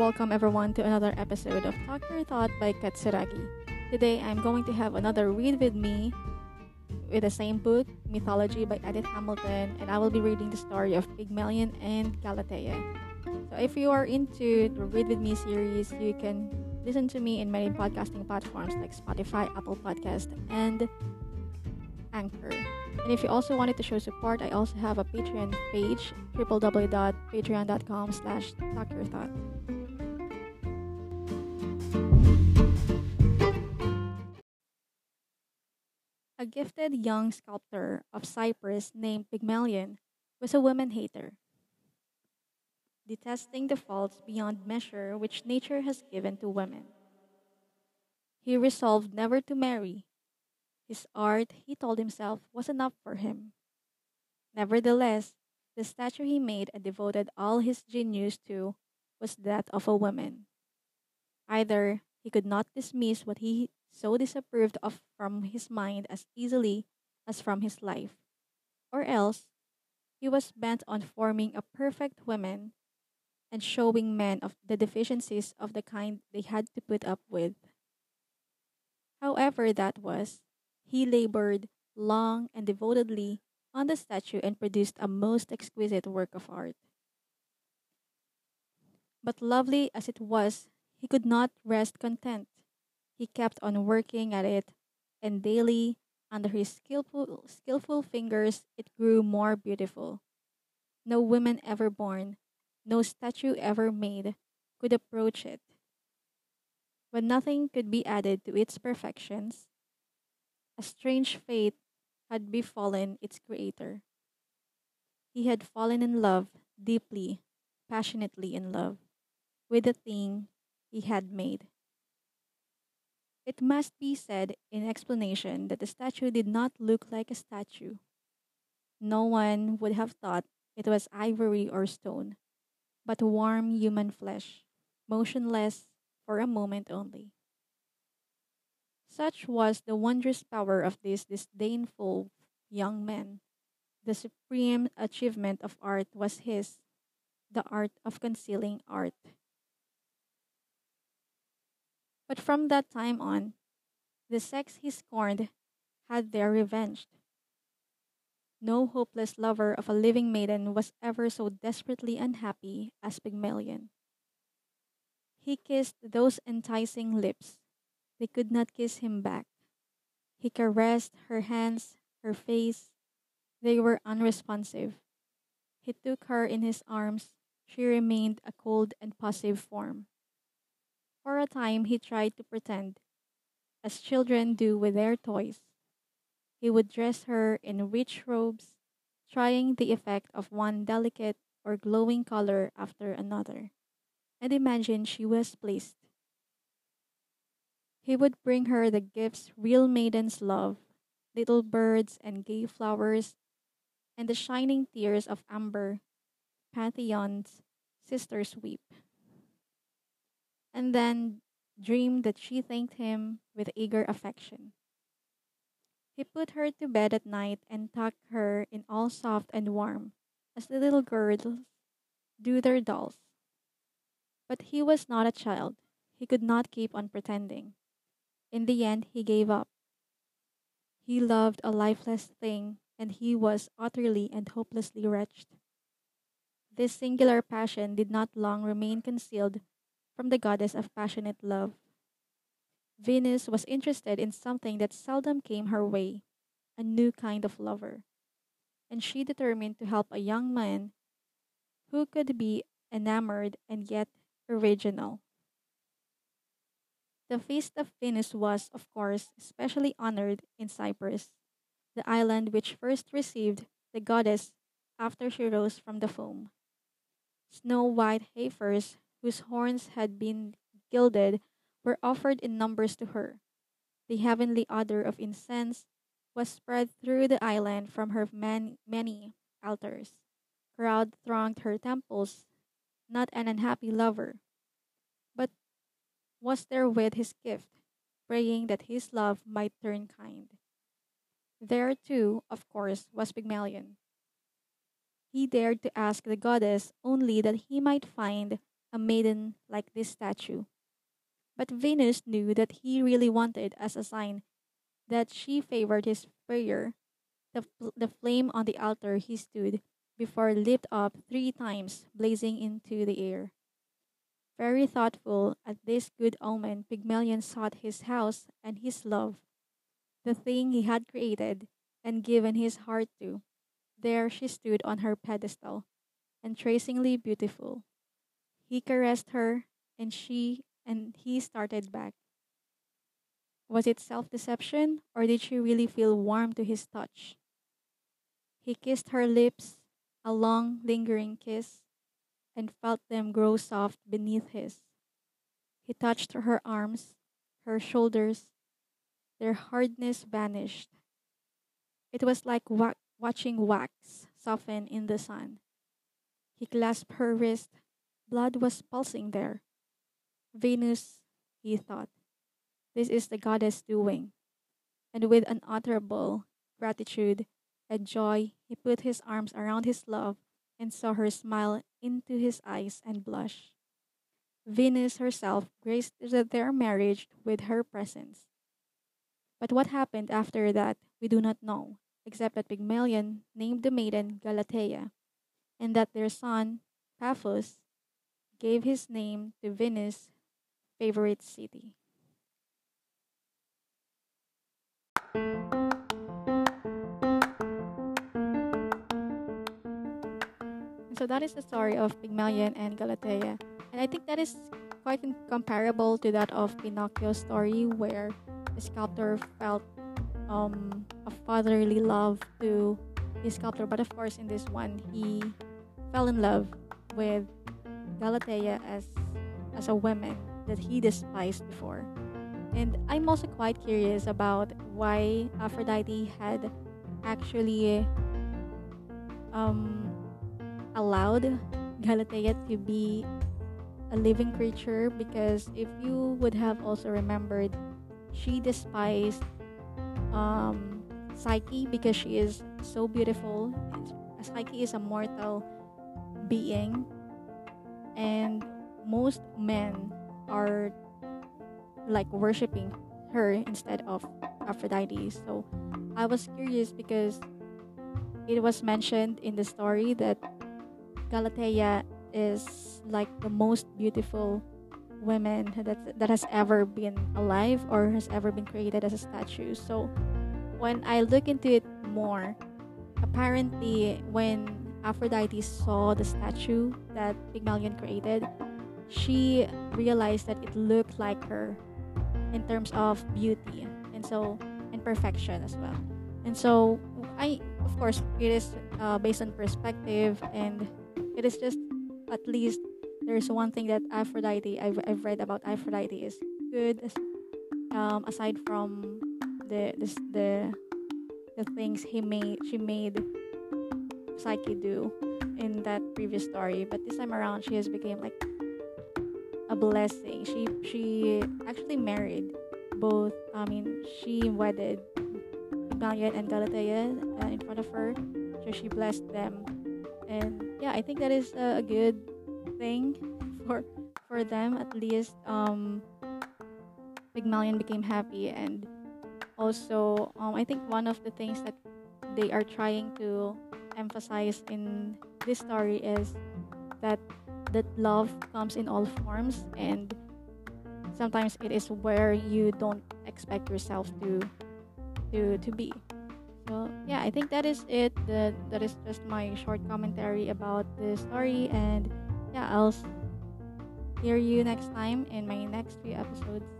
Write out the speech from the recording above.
welcome everyone to another episode of Talk Your Thought by Katsuragi. Today I'm going to have another read with me with the same book, Mythology by Edith Hamilton, and I will be reading the story of Pygmalion and Galatea. So if you are into the Read With Me series, you can listen to me in many podcasting platforms like Spotify, Apple Podcast, and Anchor. And if you also wanted to show support, I also have a Patreon page, www.patreon.com slash talkyourthought. Gifted young sculptor of Cyprus named Pygmalion was a woman hater, detesting the faults beyond measure which nature has given to women. He resolved never to marry his art, he told himself, was enough for him. Nevertheless, the statue he made and devoted all his genius to was that of a woman. Either he could not dismiss what he so disapproved of from his mind as easily as from his life, or else he was bent on forming a perfect woman and showing men of the deficiencies of the kind they had to put up with. However that was, he labored long and devotedly on the statue and produced a most exquisite work of art. But lovely as it was, he could not rest content. He kept on working at it, and daily, under his skillful, skillful fingers, it grew more beautiful. No woman ever born, no statue ever made, could approach it. When nothing could be added to its perfections, a strange fate had befallen its creator. He had fallen in love, deeply, passionately in love, with the thing he had made. It must be said in explanation that the statue did not look like a statue. No one would have thought it was ivory or stone, but warm human flesh, motionless for a moment only. Such was the wondrous power of this disdainful young man. The supreme achievement of art was his, the art of concealing art. But from that time on, the sex he scorned had their revenge. No hopeless lover of a living maiden was ever so desperately unhappy as Pygmalion. He kissed those enticing lips they could not kiss him back. He caressed her hands, her face. They were unresponsive. He took her in his arms. She remained a cold and passive form. For a time, he tried to pretend, as children do with their toys. He would dress her in rich robes, trying the effect of one delicate or glowing color after another, and imagine she was pleased. He would bring her the gifts real maidens love little birds and gay flowers, and the shining tears of amber Phaethon's sisters weep. And then dreamed that she thanked him with eager affection. He put her to bed at night and tucked her in all soft and warm, as the little girls do their dolls. But he was not a child. He could not keep on pretending. In the end, he gave up. He loved a lifeless thing, and he was utterly and hopelessly wretched. This singular passion did not long remain concealed from the goddess of passionate love. Venus was interested in something that seldom came her way a new kind of lover. And she determined to help a young man who could be enamored and yet original. The feast of Venus was, of course, especially honored in Cyprus, the island which first received the goddess after she rose from the foam. Snow white heifers, whose horns had been gilded, were offered in numbers to her. The heavenly odor of incense was spread through the island from her man- many altars. Crowd thronged her temples, not an unhappy lover, but was there with his gift, praying that his love might turn kind. There, too, of course, was Pygmalion. He dared to ask the goddess only that he might find a maiden like this statue. But Venus knew that he really wanted as a sign that she favored his prayer. The, the flame on the altar he stood before leaped up three times, blazing into the air. Very thoughtful at this good omen, Pygmalion sought his house and his love, the thing he had created and given his heart to. There she stood on her pedestal, entrancingly beautiful. He caressed her, and she and he started back. Was it self deception, or did she really feel warm to his touch? He kissed her lips, a long, lingering kiss, and felt them grow soft beneath his. He touched her arms, her shoulders, their hardness vanished. It was like wa- watching wax soften in the sun. He clasped her wrist. Blood was pulsing there. Venus, he thought, this is the goddess doing. And with unutterable gratitude and joy, he put his arms around his love and saw her smile into his eyes and blush. Venus herself graced their marriage with her presence. But what happened after that, we do not know, except that Pygmalion named the maiden Galatea, and that their son, Paphos, gave his name to Venus' favorite city. So that is the story of Pygmalion and Galatea. And I think that is quite comparable to that of Pinocchio's story, where the sculptor felt um, a fatherly love to his sculptor. But of course, in this one, he fell in love with Galatea as, as a woman that he despised before. And I'm also quite curious about why Aphrodite had actually um, allowed Galatea to be a living creature because if you would have also remembered, she despised um, Psyche because she is so beautiful. Psyche is a mortal being, and most men are like worshiping her instead of Aphrodite. So I was curious because it was mentioned in the story that Galatea is like the most beautiful woman that that has ever been alive or has ever been created as a statue. So when I look into it more, apparently when Aphrodite saw the statue that Pygmalion created, she realized that it looked like her in terms of beauty and so and perfection as well. And so I of course it is uh, based on perspective and it is just at least there's one thing that Aphrodite I've, I've read about Aphrodite is good um, aside from the, the the the things he made she made Psyche do in that previous story but this time around she has become like a blessing. She she actually married both I mean she wedded Pygmalion and Galatea uh, in front of her so she blessed them. And yeah I think that is a good thing for for them. At least um Pygmalion became happy. And also um, I think one of the things that they are trying to emphasize in this story is that that love comes in all forms and sometimes it is where you don't expect yourself to to to be. So yeah i think that is it. That that is just my short commentary about the story and yeah i'll hear you next time in my next few episodes